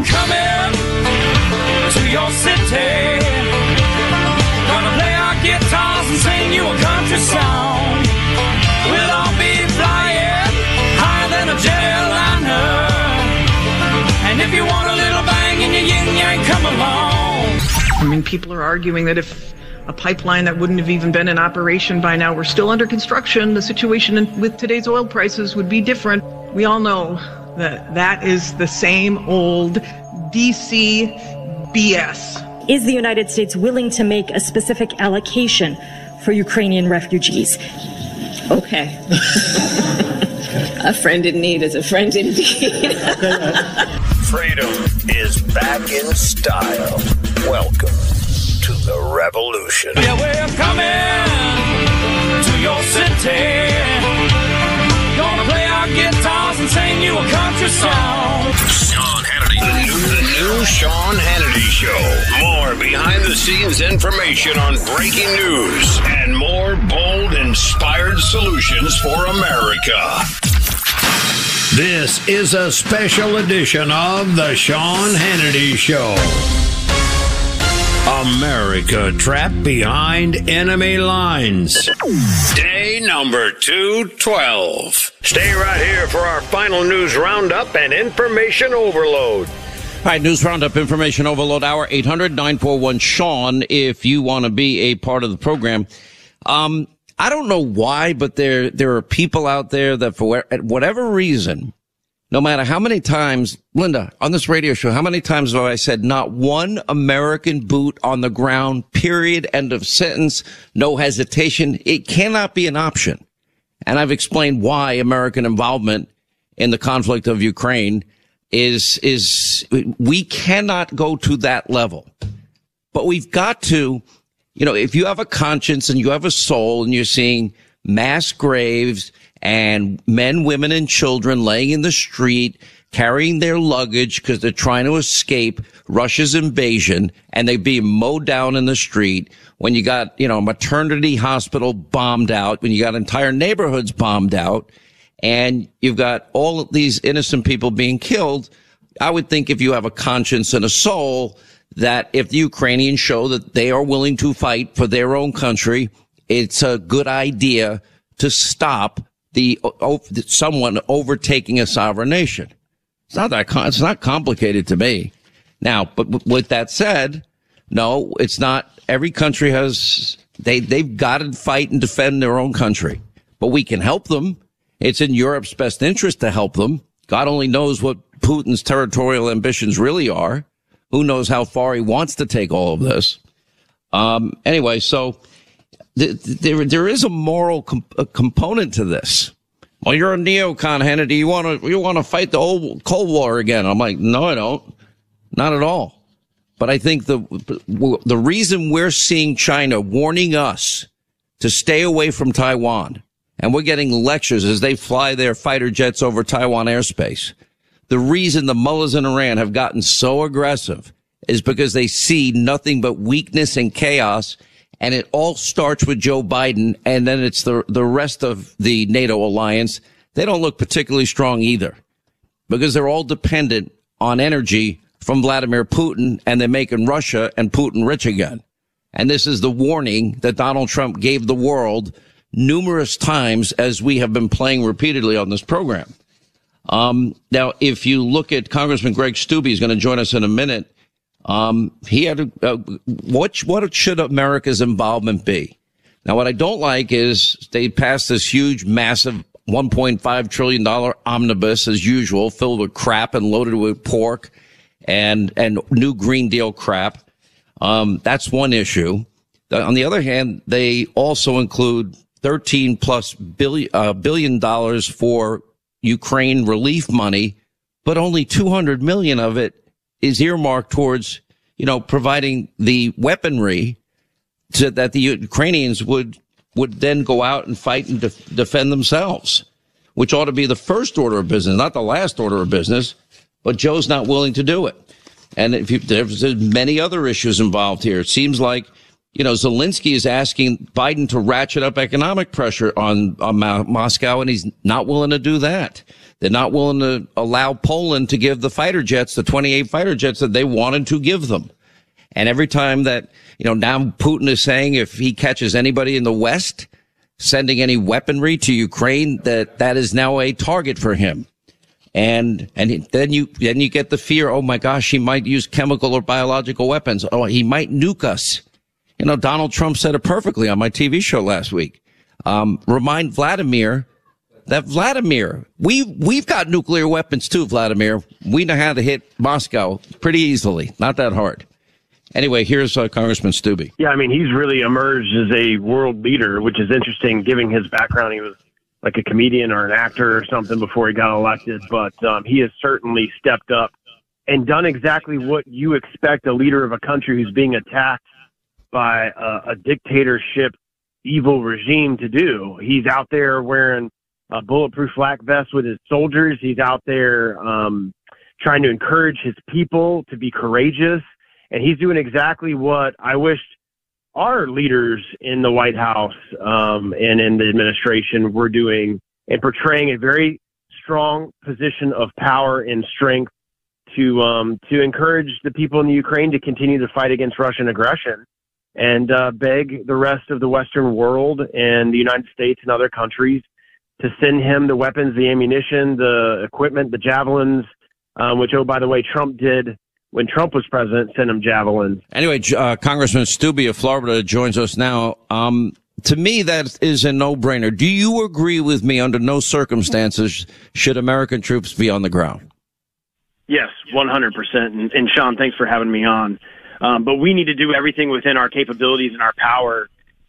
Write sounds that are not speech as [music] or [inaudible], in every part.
coming to your city. Gonna play our guitars and sing you a country song. We'll all be flying higher than a. And if you want a little bang in your yin yang, come along. I mean, people are arguing that if a pipeline that wouldn't have even been in operation by now were still under construction, the situation with today's oil prices would be different. We all know that that is the same old DC BS. Is the United States willing to make a specific allocation for Ukrainian refugees? Okay. [laughs] a friend in need is a friend indeed. [laughs] Freedom is back in style. Welcome to the revolution. Yeah, we're coming to your city. Gonna play our guitars and sing you a country song. Sean Hannity. The new, the new Sean Hannity Show. More behind the scenes information on breaking news and more bold, inspired solutions for America. This is a special edition of The Sean Hannity Show. America trapped behind enemy lines. Day number 212. Stay right here for our final news roundup and information overload. All right, News Roundup Information Overload Hour, 800 941 Sean, if you want to be a part of the program. Um, I don't know why, but there, there are people out there that for whatever reason, no matter how many times, Linda, on this radio show, how many times have I said not one American boot on the ground, period, end of sentence, no hesitation. It cannot be an option. And I've explained why American involvement in the conflict of Ukraine is, is, we cannot go to that level, but we've got to, you know, if you have a conscience and you have a soul and you're seeing mass graves and men, women, and children laying in the street, carrying their luggage because they're trying to escape Russia's invasion and they being mowed down in the street. When you got, you know, maternity hospital bombed out, when you got entire neighborhoods bombed out and you've got all of these innocent people being killed. I would think if you have a conscience and a soul that if the Ukrainians show that they are willing to fight for their own country, it's a good idea to stop the someone overtaking a sovereign nation. It's not that it's not complicated to me. Now, but with that said, no, it's not. Every country has they they've got to fight and defend their own country, but we can help them. It's in Europe's best interest to help them. God only knows what Putin's territorial ambitions really are. Who knows how far he wants to take all of this? Um, anyway, so there, there is a moral a component to this. Well, you're a neocon, Hannity. You want to, you want to fight the old Cold War again? I'm like, no, I don't. Not at all. But I think the, the reason we're seeing China warning us to stay away from Taiwan and we're getting lectures as they fly their fighter jets over Taiwan airspace. The reason the mullahs in Iran have gotten so aggressive is because they see nothing but weakness and chaos and it all starts with Joe Biden, and then it's the the rest of the NATO alliance. They don't look particularly strong either, because they're all dependent on energy from Vladimir Putin, and they're making Russia and Putin rich again. And this is the warning that Donald Trump gave the world numerous times, as we have been playing repeatedly on this program. Um, now, if you look at Congressman Greg Steube, he's going to join us in a minute. Um, he had a, uh, what, what should America's involvement be? Now, what I don't like is they passed this huge, massive $1.5 trillion omnibus as usual, filled with crap and loaded with pork and, and new Green Deal crap. Um, that's one issue. On the other hand, they also include 13 plus billion, uh, billion dollars for Ukraine relief money, but only 200 million of it is earmarked towards, you know, providing the weaponry to, that the Ukrainians would would then go out and fight and def- defend themselves, which ought to be the first order of business, not the last order of business. But Joe's not willing to do it, and if you, there's many other issues involved here. It seems like you know, Zelensky is asking Biden to ratchet up economic pressure on, on Moscow, and he's not willing to do that. They're not willing to allow Poland to give the fighter jets, the 28 fighter jets that they wanted to give them. And every time that, you know, now Putin is saying if he catches anybody in the West sending any weaponry to Ukraine, that that is now a target for him. And, and then you, then you get the fear, oh my gosh, he might use chemical or biological weapons. Oh, he might nuke us. You know, Donald Trump said it perfectly on my TV show last week. Um, remind Vladimir that Vladimir, we, we've got nuclear weapons too, Vladimir. We know how to hit Moscow pretty easily. Not that hard. Anyway, here's uh, Congressman Steube. Yeah, I mean, he's really emerged as a world leader, which is interesting given his background. He was like a comedian or an actor or something before he got elected, but um, he has certainly stepped up and done exactly what you expect a leader of a country who's being attacked by a dictatorship evil regime to do. He's out there wearing a bulletproof flak vest with his soldiers. He's out there um, trying to encourage his people to be courageous and he's doing exactly what I wish our leaders in the White House um, and in the administration were doing and portraying a very strong position of power and strength to um, to encourage the people in the Ukraine to continue to fight against Russian aggression and uh, beg the rest of the Western world and the United States and other countries to send him the weapons, the ammunition, the equipment, the javelins, um, which oh by the way Trump did when Trump was president, sent him javelins. Anyway, uh, Congressman Steube of Florida joins us now. Um, to me, that is a no-brainer. Do you agree with me? Under no circumstances should American troops be on the ground. Yes, 100%. And, and Sean, thanks for having me on. Um, but we need to do everything within our capabilities and our power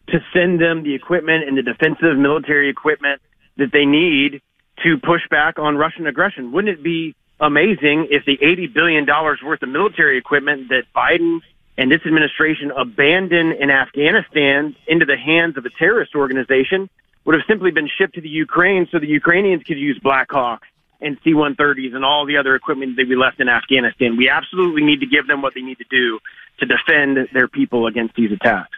to send them the equipment and the defensive military equipment that they need to push back on Russian aggression. Wouldn't it be amazing if the $80 billion worth of military equipment that Biden and this administration abandoned in Afghanistan into the hands of a terrorist organization would have simply been shipped to the Ukraine so the Ukrainians could use Black Hawks and C-130s and all the other equipment that we left in Afghanistan. We absolutely need to give them what they need to do to defend their people against these attacks.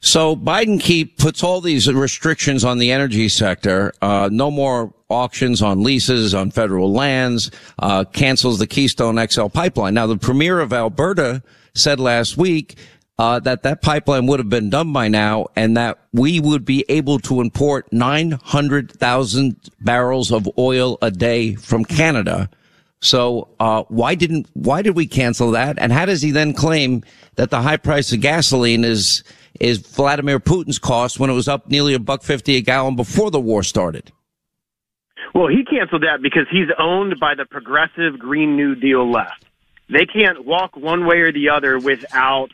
So Biden keep puts all these restrictions on the energy sector. Uh, no more auctions on leases on federal lands. Uh, cancels the Keystone XL pipeline. Now the premier of Alberta said last week uh, that that pipeline would have been done by now, and that we would be able to import nine hundred thousand barrels of oil a day from Canada. So uh, why didn't why did we cancel that? And how does he then claim that the high price of gasoline is is Vladimir Putin's cost when it was up nearly a buck fifty a gallon before the war started. Well, he canceled that because he's owned by the progressive Green New Deal left. They can't walk one way or the other without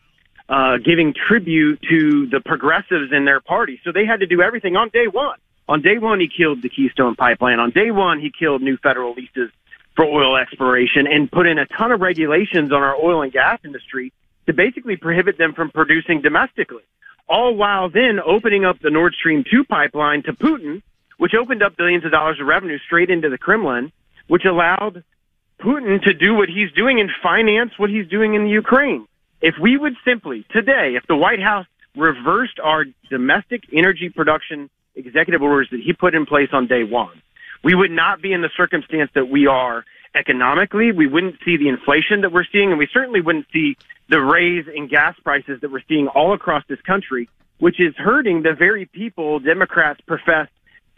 uh, giving tribute to the progressives in their party. So they had to do everything on day one. On day one, he killed the Keystone Pipeline. On day one, he killed new federal leases for oil exploration and put in a ton of regulations on our oil and gas industry to basically prohibit them from producing domestically all while then opening up the Nord Stream 2 pipeline to Putin, which opened up billions of dollars of revenue straight into the Kremlin, which allowed Putin to do what he's doing and finance what he's doing in the Ukraine. If we would simply, today, if the White House reversed our domestic energy production executive orders that he put in place on day one, we would not be in the circumstance that we are economically. We wouldn't see the inflation that we're seeing, and we certainly wouldn't see the raise in gas prices that we're seeing all across this country, which is hurting the very people Democrats profess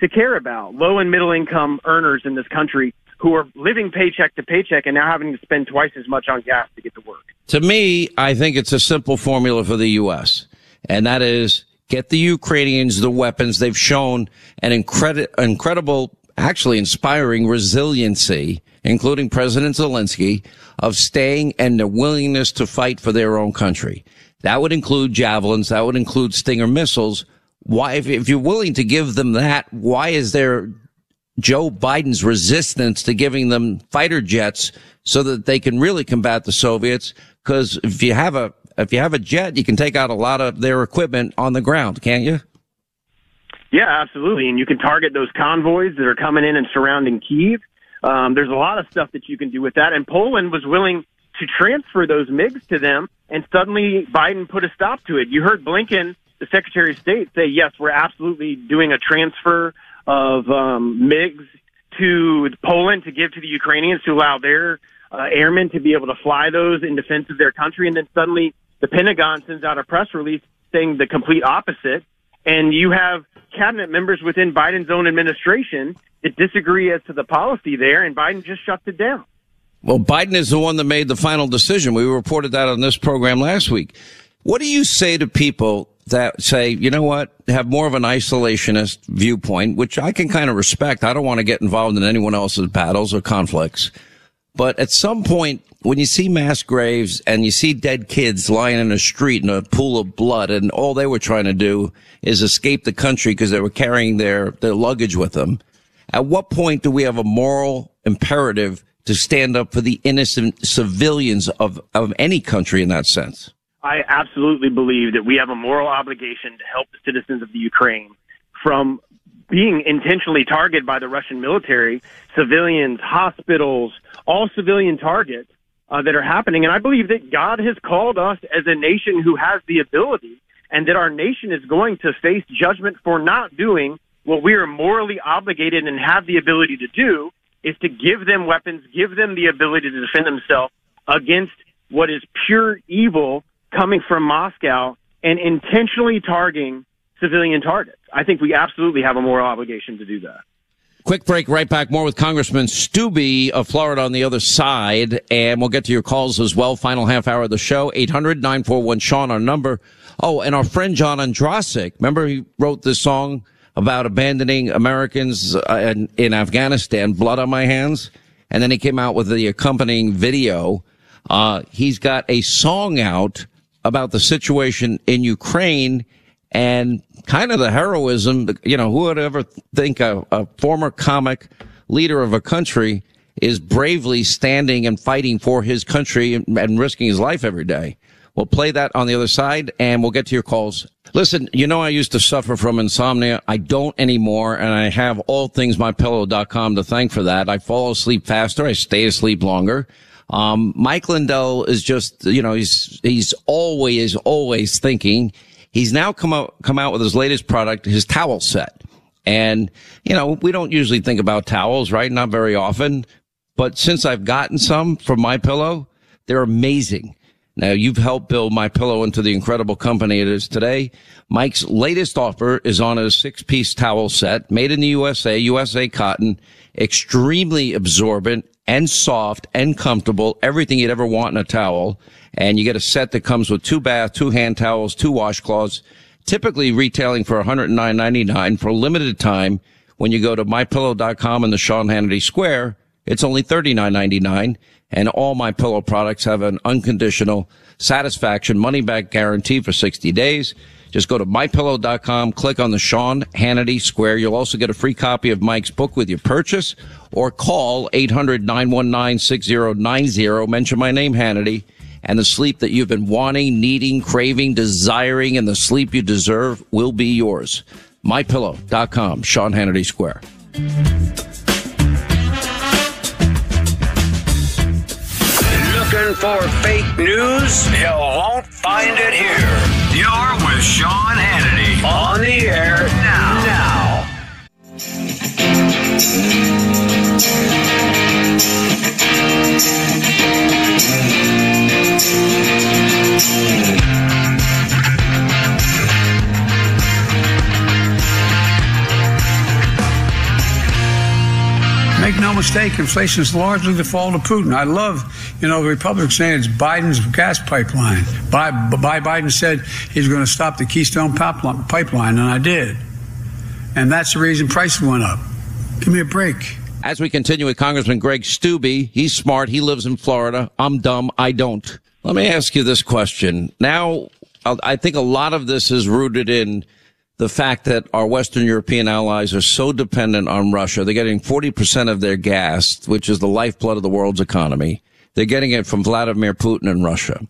to care about, low and middle income earners in this country who are living paycheck to paycheck and now having to spend twice as much on gas to get to work. To me, I think it's a simple formula for the U.S., and that is get the Ukrainians the weapons. They've shown an incredi- incredible, actually inspiring resiliency including President Zelensky, of staying and their willingness to fight for their own country. That would include javelins. That would include Stinger missiles. Why, if, if you're willing to give them that, why is there Joe Biden's resistance to giving them fighter jets so that they can really combat the Soviets? Because if you have a if you have a jet, you can take out a lot of their equipment on the ground, can't you? Yeah, absolutely. And you can target those convoys that are coming in and surrounding Kiev. Um, there's a lot of stuff that you can do with that. And Poland was willing to transfer those MiGs to them, and suddenly Biden put a stop to it. You heard Blinken, the Secretary of State, say, yes, we're absolutely doing a transfer of um, MiGs to Poland to give to the Ukrainians to allow their uh, airmen to be able to fly those in defense of their country. And then suddenly the Pentagon sends out a press release saying the complete opposite. And you have cabinet members within Biden's own administration that disagree as to the policy there, and Biden just shuts it down. Well, Biden is the one that made the final decision. We reported that on this program last week. What do you say to people that say, you know what, have more of an isolationist viewpoint, which I can kind of respect. I don't want to get involved in anyone else's battles or conflicts. But at some point, when you see mass graves and you see dead kids lying in a street in a pool of blood and all they were trying to do is escape the country because they were carrying their, their luggage with them. At what point do we have a moral imperative to stand up for the innocent civilians of, of any country in that sense? I absolutely believe that we have a moral obligation to help the citizens of the Ukraine from being intentionally targeted by the Russian military, civilians, hospitals, all civilian targets uh, that are happening. And I believe that God has called us as a nation who has the ability and that our nation is going to face judgment for not doing what we are morally obligated and have the ability to do is to give them weapons, give them the ability to defend themselves against what is pure evil coming from Moscow and intentionally targeting civilian targets. I think we absolutely have a moral obligation to do that. Quick break, right back. More with Congressman Steube of Florida on the other side. And we'll get to your calls as well. Final half hour of the show. 800-941-SEAN, our number. Oh, and our friend John Ondrasik. Remember he wrote this song about abandoning Americans uh, in, in Afghanistan, Blood on My Hands? And then he came out with the accompanying video. Uh, he's got a song out about the situation in Ukraine and kind of the heroism. You know, who would ever think a, a former comic leader of a country is bravely standing and fighting for his country and, and risking his life every day? We'll play that on the other side and we'll get to your calls. Listen, you know, I used to suffer from insomnia. I don't anymore. And I have all things mypillow.com to thank for that. I fall asleep faster. I stay asleep longer. Um, Mike Lindell is just, you know, he's, he's always, always thinking. He's now come out, come out with his latest product, his towel set. And, you know, we don't usually think about towels, right? Not very often. But since I've gotten some from My Pillow, they're amazing. Now you've helped build My Pillow into the incredible company it is today. Mike's latest offer is on a six piece towel set made in the USA, USA cotton, extremely absorbent and soft and comfortable, everything you'd ever want in a towel. And you get a set that comes with two bath, two hand towels, two washcloths, typically retailing for $109.99 for a limited time. When you go to mypillow.com in the Sean Hannity Square, it's only $39.99 and all my pillow products have an unconditional satisfaction money back guarantee for 60 days. Just go to mypillow.com, click on the Sean Hannity Square. You'll also get a free copy of Mike's book with your purchase or call 800-919-6090. Mention my name, Hannity, and the sleep that you've been wanting, needing, craving, desiring, and the sleep you deserve will be yours. MyPillow.com, Sean Hannity Square. Looking for fake news? You won't find it here. You're with Sean Hannity on the air now. Now. Make no mistake, inflation is largely the fault of Putin. I love, you know, the Republicans saying it's Biden's gas pipeline. By, by Biden said he's going to stop the Keystone pipeline, and I did. And that's the reason prices went up. Give me a break. As we continue with Congressman Greg Steube, he's smart. He lives in Florida. I'm dumb. I don't. Let me ask you this question. Now, I think a lot of this is rooted in the fact that our Western European allies are so dependent on Russia. They're getting 40% of their gas, which is the lifeblood of the world's economy. They're getting it from Vladimir Putin and Russia.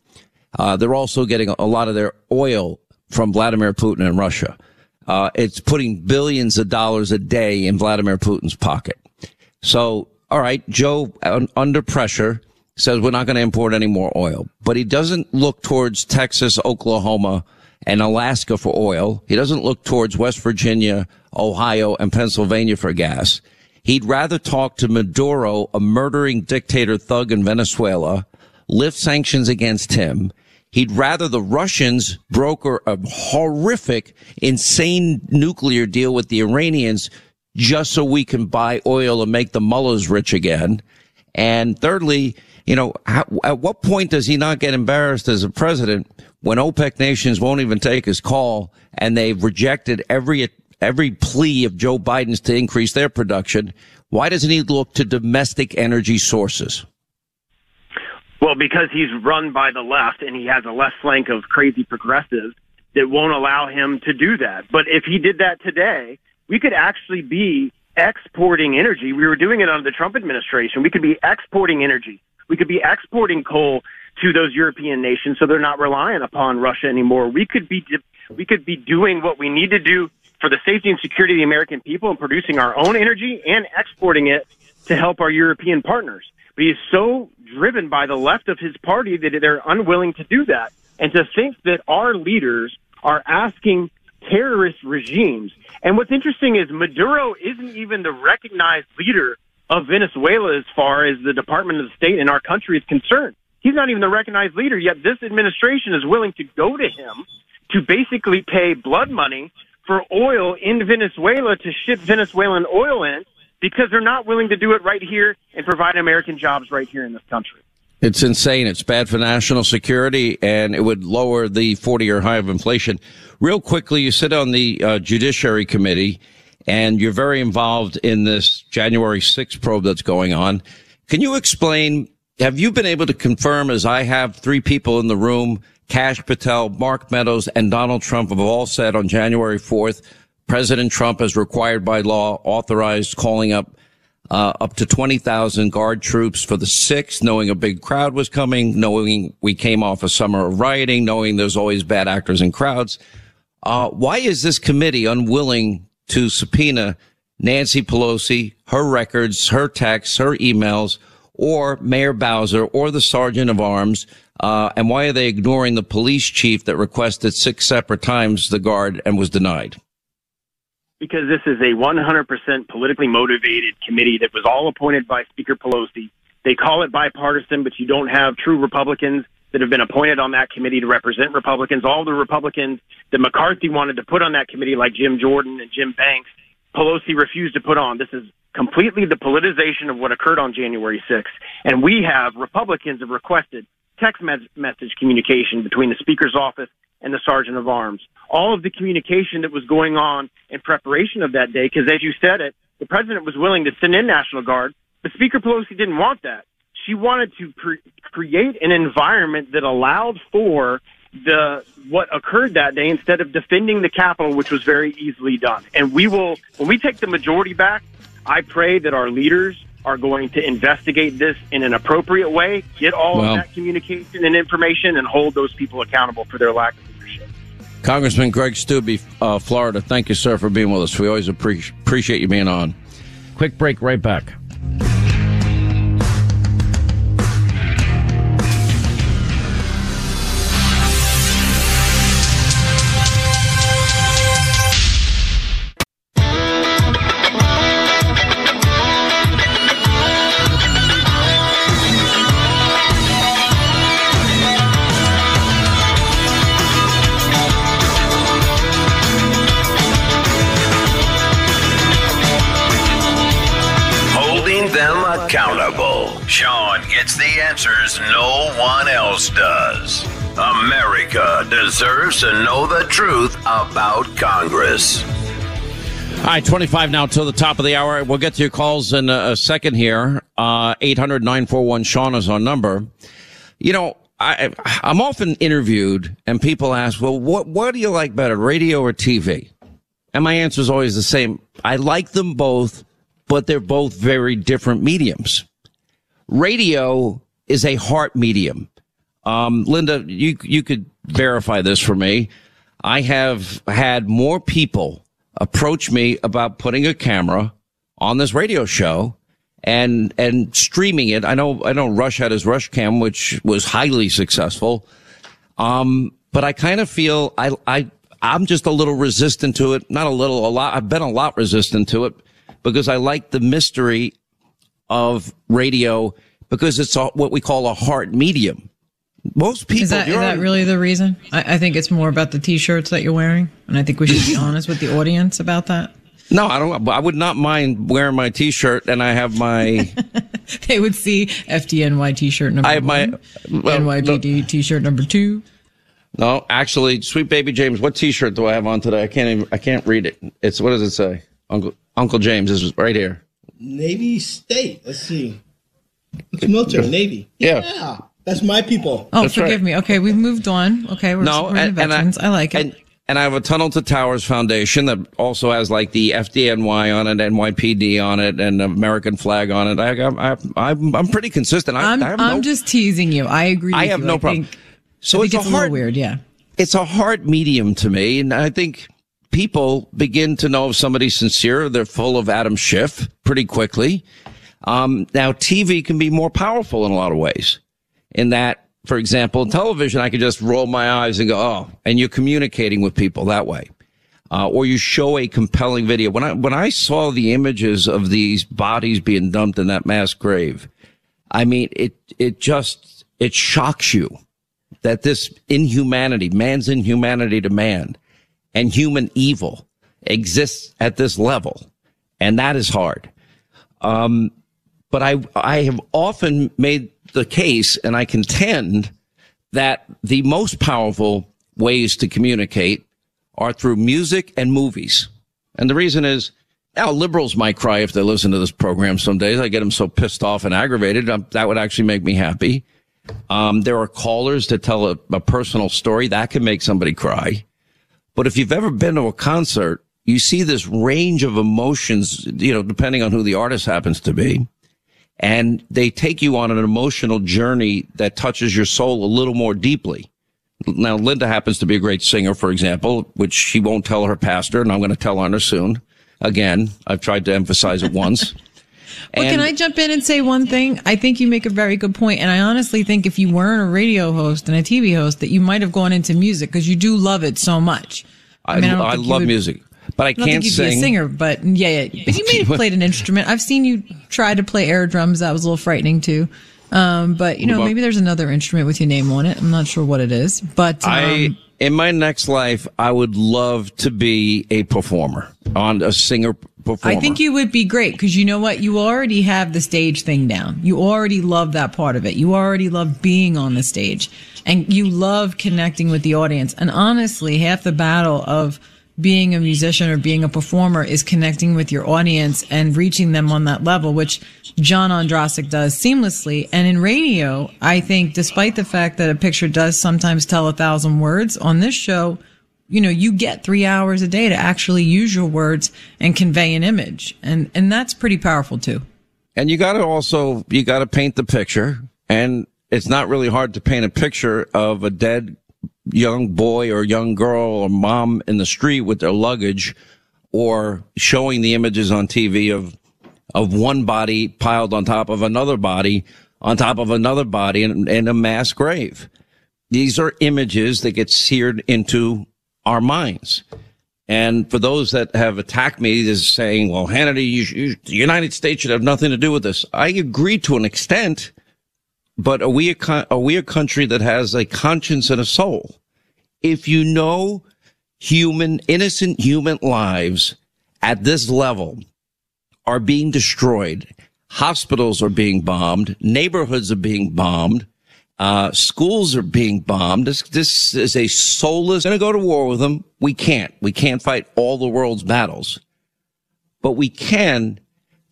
Uh, they're also getting a lot of their oil from Vladimir Putin and Russia. Uh, it's putting billions of dollars a day in Vladimir Putin's pocket. So, all right, Joe, un- under pressure, says we're not going to import any more oil, but he doesn't look towards Texas, Oklahoma, and Alaska for oil. He doesn't look towards West Virginia, Ohio, and Pennsylvania for gas. He'd rather talk to Maduro, a murdering dictator thug in Venezuela, lift sanctions against him. He'd rather the Russians broker a horrific, insane nuclear deal with the Iranians just so we can buy oil and make the mullahs rich again. And thirdly, you know, how, at what point does he not get embarrassed as a president when OPEC nations won't even take his call and they've rejected every every plea of Joe Biden's to increase their production? Why doesn't he look to domestic energy sources? Well, because he's run by the left and he has a left flank of crazy progressives that won't allow him to do that. But if he did that today, we could actually be exporting energy. We were doing it under the Trump administration. We could be exporting energy. We could be exporting coal to those European nations so they're not reliant upon Russia anymore. We could be we could be doing what we need to do for the safety and security of the American people and producing our own energy and exporting it to help our European partners. But he's so driven by the left of his party that they're unwilling to do that. And to think that our leaders are asking terrorist regimes. And what's interesting is Maduro isn't even the recognized leader of Venezuela as far as the Department of State in our country is concerned. He's not even the recognized leader, yet this administration is willing to go to him to basically pay blood money for oil in Venezuela to ship Venezuelan oil in because they're not willing to do it right here and provide American jobs right here in this country. It's insane. It's bad for national security and it would lower the 40 year high of inflation. Real quickly, you sit on the uh, Judiciary Committee and you're very involved in this January 6th probe that's going on. Can you explain? Have you been able to confirm, as I have, three people in the room, Kash Patel, Mark Meadows, and Donald Trump have all said on January 4th President Trump, as required by law, authorized calling up uh, up to 20,000 guard troops for the 6th, knowing a big crowd was coming, knowing we came off a summer of rioting, knowing there's always bad actors in crowds. Uh, why is this committee unwilling to subpoena Nancy Pelosi, her records, her texts, her emails, or Mayor Bowser or the Sergeant of Arms? Uh, and why are they ignoring the police chief that requested six separate times the guard and was denied? because this is a 100% politically motivated committee that was all appointed by Speaker Pelosi. They call it bipartisan, but you don't have true Republicans that have been appointed on that committee to represent Republicans. All the Republicans that McCarthy wanted to put on that committee, like Jim Jordan and Jim Banks, Pelosi refused to put on. This is completely the politicization of what occurred on January 6th. And we have Republicans have requested text message communication between the Speaker's office and the sergeant of arms. All of the communication that was going on in preparation of that day, because as you said it, the president was willing to send in National Guard, but Speaker Pelosi didn't want that. She wanted to pre- create an environment that allowed for the what occurred that day instead of defending the Capitol, which was very easily done. And we will, when we take the majority back, I pray that our leaders are going to investigate this in an appropriate way, get all well, of that communication and information, and hold those people accountable for their lack of leadership. Congressman Greg Steube, uh, Florida, thank you, sir, for being with us. We always appreciate you being on. Quick break, right back. Deserves to know the truth about Congress. All right, 25 now till the top of the hour. We'll get to your calls in a, second here. Uh, 800 941 Sean is our number. You know, I, I'm often interviewed and people ask, well, what, what do you like better, radio or TV? And my answer is always the same. I like them both, but they're both very different mediums radio is a heart medium. Um, Linda, you, you could verify this for me. I have had more people approach me about putting a camera on this radio show and, and streaming it. I know, I know Rush had his Rush Cam, which was highly successful. Um, but I kind of feel I, I, I'm just a little resistant to it. Not a little, a lot. I've been a lot resistant to it because I like the mystery of radio because it's what we call a heart medium. Most people Is that, is that really the reason? I, I think it's more about the t-shirts that you're wearing, and I think we should be [laughs] honest with the audience about that. No, I don't. I would not mind wearing my T-shirt, and I have my. [laughs] They would see FDNY t-shirt number I have my. one, well, NYPD t-shirt number two. No, actually, sweet baby James, what T-shirt do I have on today? I can't even. I can't read it. It's what does it say? Uncle Uncle James is right here. Navy State. Let's see. It's military, Navy. Yeah. That's my people. Oh, That's forgive right. me. Okay, we've moved on. Okay, we're No, supporting and, the and veterans. I, like it. And, and I have a Tunnel to Towers Foundation that also has like the FDNY on it, NYPD on it, and American flag on it. I, I, I, I'm, I'm pretty consistent. I, I'm, I have I'm no, just teasing you. I agree. I with have you. no problem. Think, So I it's think a it's a hard, little weird. Yeah. it's a hard medium to me, and I think people begin to know if somebody's sincere. They're full of Adam Schiff pretty quickly. Um, now, TV can be more powerful in a lot of ways. In that, for example, in television, I could just roll my eyes and go, "Oh," and you're communicating with people that way. Uh, or you show a compelling video. When I when I saw the images of these bodies being dumped in that mass grave, I mean, it it just it shocks you that this inhumanity, man's inhumanity to man, and human evil exists at this level, and that is hard. Um, but I I have often made the case, and I contend that the most powerful ways to communicate are through music and movies, and the reason is. Now, liberals might cry if they listen to this program some days. I get them so pissed off and aggravated. Um, that would actually make me happy. Um, there are callers that tell a, a personal story that can make somebody cry. But if you've ever been to a concert, you see this range of emotions, you know, depending on who the artist happens to be. And they take you on an emotional journey that touches your soul a little more deeply. Now, Linda happens to be a great singer, for example, which she won't tell her pastor, and I'm going to tell on her soon. Again, I've tried to emphasize it once. [laughs] Well, can I jump in and say one thing? I think you make a very good point, and I honestly think if you weren't a radio host and a TV host, that you might have gone into music because you do love it so much. I, mean, I I, don't think you love would- music, but I I don't can't think you'd sing. be a singer, but yeah, yeah. But [laughs] you may have played an instrument. I've seen you try to play air drums. That was a little frightening too. Um, but you know, maybe there's another instrument with your name on it. I'm not sure what it is, but um, I in my next life, I would love to be a performer on a singer performer. I think you would be great because you know what? You already have the stage thing down. You already love that part of it. You already love being on the stage and you love connecting with the audience. And honestly, half the battle of being a musician or being a performer is connecting with your audience and reaching them on that level, which John Ondrasik does seamlessly. And in radio, I think despite the fact that a picture does sometimes tell a thousand words on this show, you know, you get three hours a day to actually use your words and convey an image. And, and that's pretty powerful too. and you got to also you got to paint the picture, and it's not really hard to paint a picture of a dead young boy or young girl or mom in the street with their luggage, or showing the images on TV of of one body piled on top of another body on top of another body in, in a mass grave. These are images that get seared into our minds. And for those that have attacked me is saying, well, Hannity, you, you, the United States should have nothing to do with this. I agree to an extent, but are we a, are we a country that has a conscience and a soul? If you know human, innocent human lives at this level are being destroyed, hospitals are being bombed, neighborhoods are being bombed, uh, schools are being bombed. This, this is a soulless, gonna go to war with them. We can't. We can't fight all the world's battles, but we can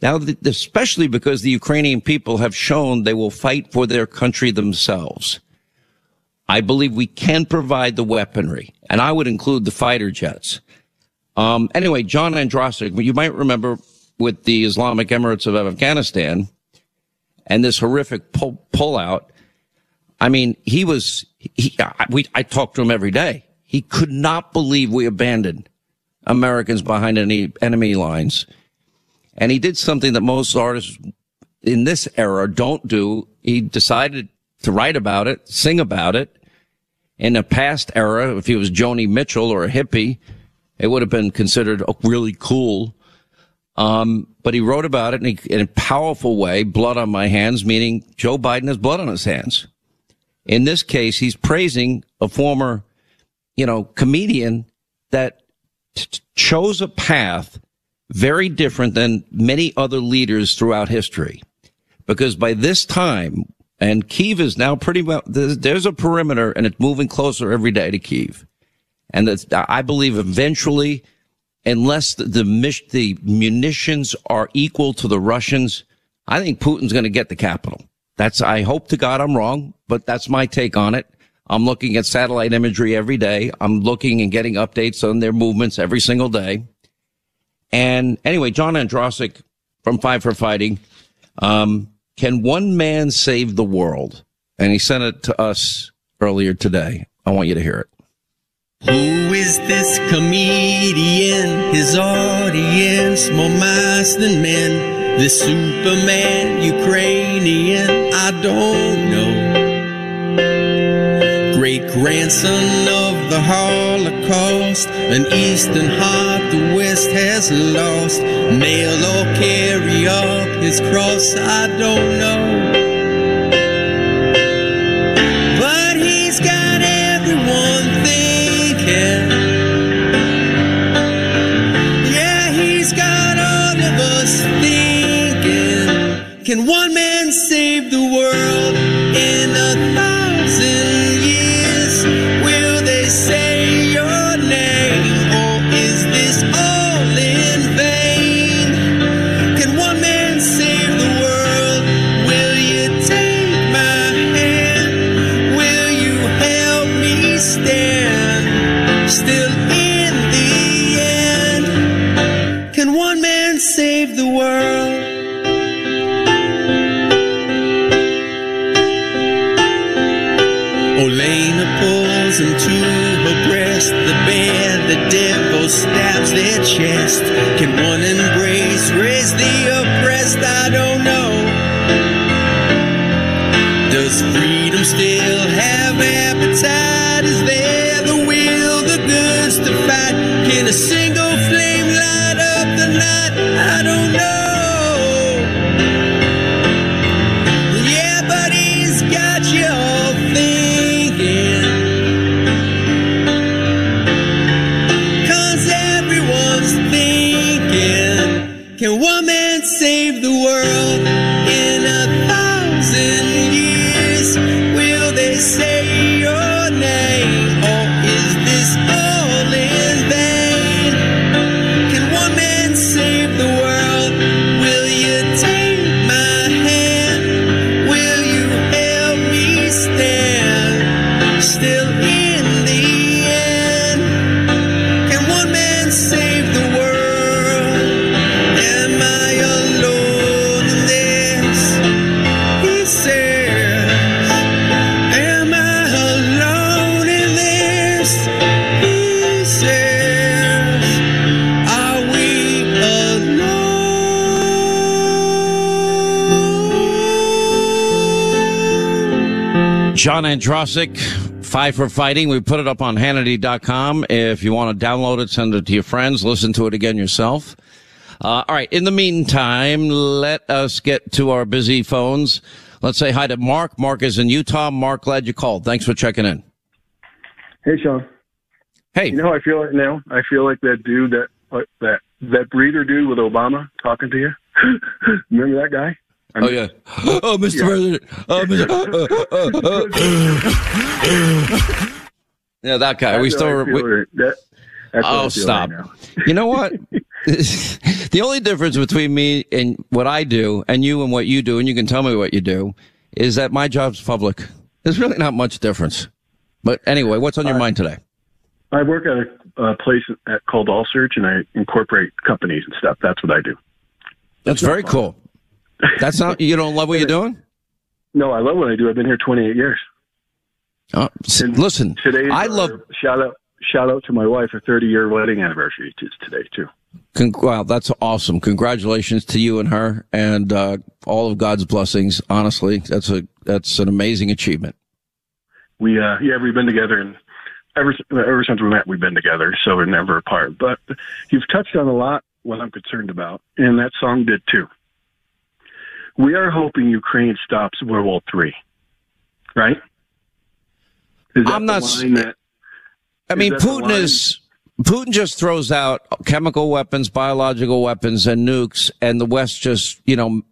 now, especially because the Ukrainian people have shown they will fight for their country themselves. I believe we can provide the weaponry, and I would include the fighter jets. Um, anyway, John Ondrasik, you might remember with the Islamic Emirates of Afghanistan and this horrific pull, pullout. I mean, he was, he, I, we, I talked to him every day. He could not believe we abandoned Americans behind any enemy lines. And he did something that most artists in this era don't do. He decided to write about it, sing about it. In a past era, if he was Joni Mitchell or a hippie, it would have been considered really cool. Um, but he wrote about it in a, in a powerful way, blood on my hands, meaning Joe Biden has blood on his hands. In this case, he's praising a former, you know, comedian that t- chose a path very different than many other leaders throughout history. Because by this time, and Kiev is now pretty well, there's, a perimeter and it's moving closer every day to Kiev. And I believe eventually, unless the, the, the munitions are equal to the Russians, I think Putin's going to get the capital. That's, I hope to God I'm wrong, but that's my take on it. I'm looking at satellite imagery every day. I'm looking and getting updates on their movements every single day. And anyway, John Ondrasik from Five for Fighting, um, can one man save the world? And he sent it to us earlier today. I want you to hear it. Who is this comedian? His audience, more mice than men. This Superman, Ukrainian, I don't know. Great grandson of the Holocaust, an Eastern heart the West has lost. Nail or carry up his cross, I don't know. Olena pulls into her breast the bear, the devil stabs their chest. Can one embrace, raise the oppressed? I don't know. Does freedom still John Ondrasik, Five for Fighting. We put it up on Hannity.com. If you want to download it, send it to your friends, listen to it again yourself. Uh, all right. In the meantime, let us get to our busy phones. Let's say hi to Mark. Mark is in Utah. Mark, glad you called. Thanks for checking in. Hey, Sean. Hey. You know I feel right now? I feel like that dude that that that breeder dude with Obama talking to you. [laughs] Remember that guy? Oh yeah. [gasps] Oh, Mr. Yeah. President. Oh, Mr. [laughs] yeah, that guy. we That's I still. We, right- that- that's oh, stop. right you know what? [laughs] [laughs] the only difference between me and what I do and you and what you do, and you can tell me what you do, is that my job's public. There's really not much difference. But anyway, what's on your mind today? I work at a, a place at, called All Search, and I incorporate companies and stuff. That's what I do. That's very cool. That's not, you don't love what you're doing? No, I love what I do. I've been here 28 years. Oh, s- listen, Today, I love, shout out shout out to my wife. Her 30 year wedding anniversary is today too. con- wow, that's awesome. Congratulations to you and her and, uh, all of God's blessings. Honestly, that's a, that's an amazing achievement. We uh yeah we've been together and ever ever since we met we've been together so we're never apart. But you've touched on a lot what I'm concerned about, and that song did too. We are hoping Ukraine stops World War Three, right? I'm not. that- I mean, Putin is Putin just throws out chemical weapons, biological weapons, and nukes, and the West just you know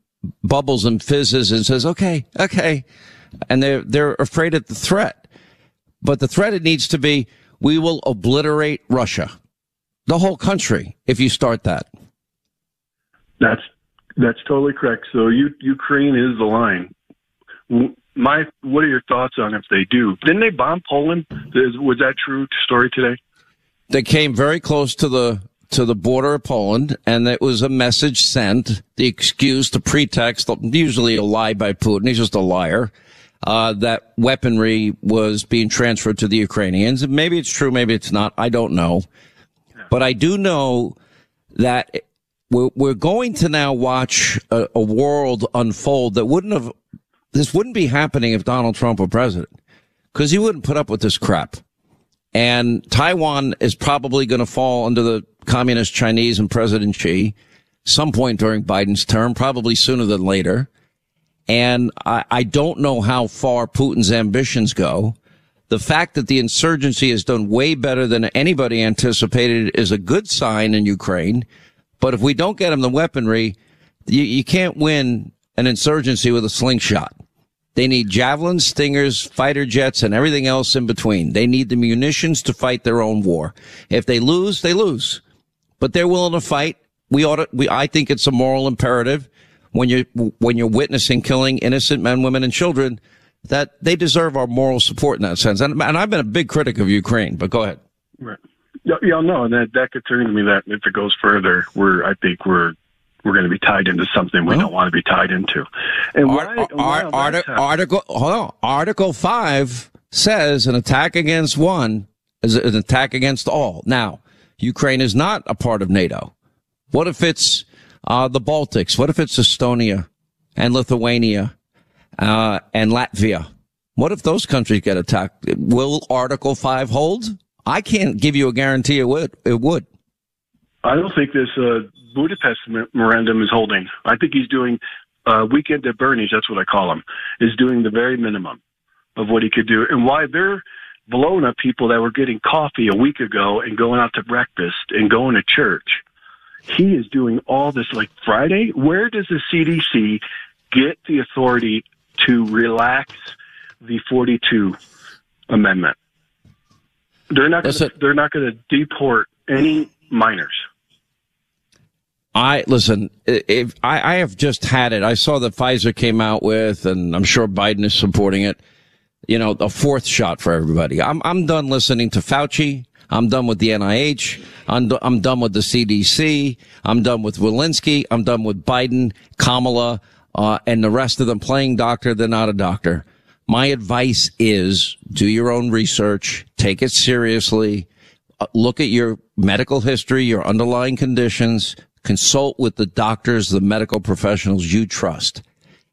bubbles and fizzes and says, "Okay, okay," and they're they're afraid of the threat. But the threat it needs to be: we will obliterate Russia, the whole country, if you start that. That's that's totally correct. So you, Ukraine is the line. My, what are your thoughts on if they do? Didn't they bomb Poland? Was that true story today? they came very close to the to the border of Poland, and it was a message sent, the excuse, the pretext, usually a lie by Putin. He's just a liar. Uh, that weaponry was being transferred to the Ukrainians. Maybe it's true, maybe it's not. I don't know. But I do know that we're, we're going to now watch a, a world unfold that wouldn't have, this wouldn't be happening if Donald Trump were president. Cause he wouldn't put up with this crap. And Taiwan is probably going to fall under the communist Chinese and President Xi some point during Biden's term, probably sooner than later. And I, I don't know how far Putin's ambitions go. The fact that the insurgency has done way better than anybody anticipated is a good sign in Ukraine. But if we don't get them the weaponry, you, you can't win an insurgency with a slingshot. They need javelins, stingers, fighter jets, and everything else in between. They need the munitions to fight their own war. If they lose, they lose. But they're willing to fight. We ought to, we, I think it's a moral imperative when you're, when you're witnessing killing innocent men, women, and children that they deserve our moral support in that sense. And, and I've been a big critic of Ukraine, but go ahead. Right. Yeah, no, and that that concerns me. That if it goes further, we're I think we're we're going to be tied into something we don't want to be tied into. And why, Ar- why ar- arti- article, hold on. Article five says an attack against one is an attack against all. Now, Ukraine is not a part of NATO. What if it's uh, the Baltics? What if it's Estonia and Lithuania uh, and Latvia? What if those countries get attacked? Will Article five hold? I can't give you a guarantee it would. It would. I don't think this uh, Budapest memorandum is holding. I think he's doing uh, weekend at Bernie's. That's what I call him. Is doing the very minimum of what he could do, and why they're blowing up people that were getting coffee a week ago and going out to breakfast and going to church. He is doing all this like Friday. Where does the CDC get the authority to relax the 42 amendment? They're not. Gonna, they're not going to deport any minors. I listen. If I, I have just had it, I saw that Pfizer came out with, and I'm sure Biden is supporting it. You know, a fourth shot for everybody. I'm I'm done listening to Fauci. I'm done with the NIH. I'm, do- I'm done with the CDC. I'm done with Walensky. I'm done with Biden, Kamala, uh, and the rest of them playing doctor. They're not a doctor. My advice is do your own research, take it seriously, uh, look at your medical history, your underlying conditions, consult with the doctors, the medical professionals you trust.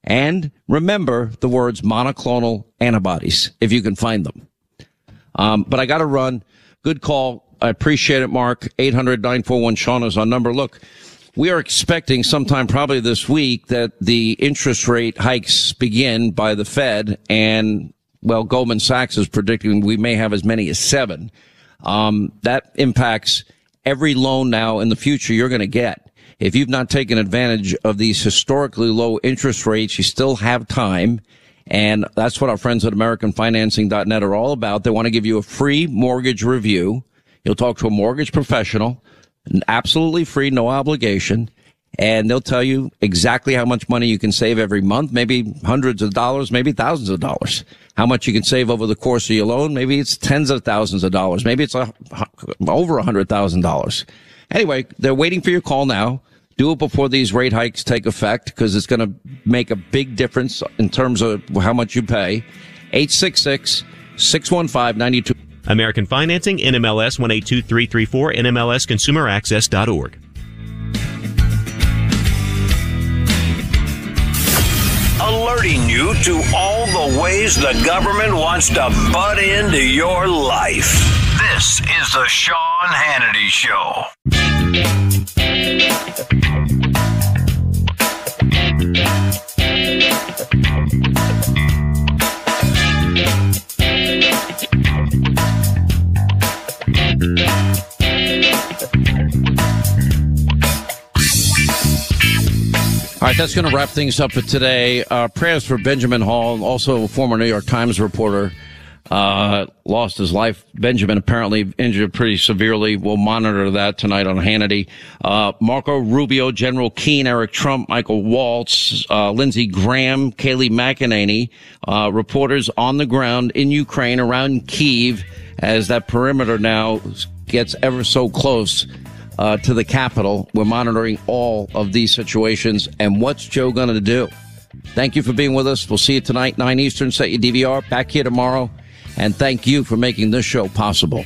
And remember the words monoclonal antibodies if you can find them. Um, but I got to run. Good call. I appreciate it, Mark. 800 941 Sean is our number. Look, we are expecting sometime probably this week that the interest rate hikes begin by the Fed. And, well, Goldman Sachs is predicting we may have as many as seven. Um, that impacts every loan now in the future you're going to get. If you've not taken advantage of these historically low interest rates, you still have time. And that's what our friends at AmericanFinancing.net are all about. They want to give you a free mortgage review. You'll talk to a mortgage professional, absolutely free, no obligation. And they'll tell you exactly how much money you can save every month, maybe hundreds of dollars, maybe thousands of dollars. How much you can save over the course of your loan. Maybe it's tens of thousands of dollars. Maybe it's a, over a hundred thousand dollars. Anyway, they're waiting for your call now. Do it before these rate hikes take effect because it's going to make a big difference in terms of how much you pay. 866 615 92. American Financing, NMLS 182334, NMLSConsumerAccess.org. Alerting you to all the ways the government wants to butt into your life. This is the Sean Hannity Show. That's going to wrap things up for today. Uh, prayers for Benjamin Hall, also a former New York Times reporter, uh, lost his life. Benjamin apparently injured pretty severely. We'll monitor that tonight on Hannity. Uh, Marco Rubio, General Keane, Eric Trump, Michael Waltz, uh, Lindsey Graham, Kayleigh McEnany, uh, reporters on the ground in Ukraine around Kiev as that perimeter now gets ever so close uh, to the capital. We're monitoring all of these situations. And what's Joe going to do? Thank you for being with us. We'll see you tonight, 9 Eastern. Set your DVR. Back here tomorrow. And thank you for making this show possible.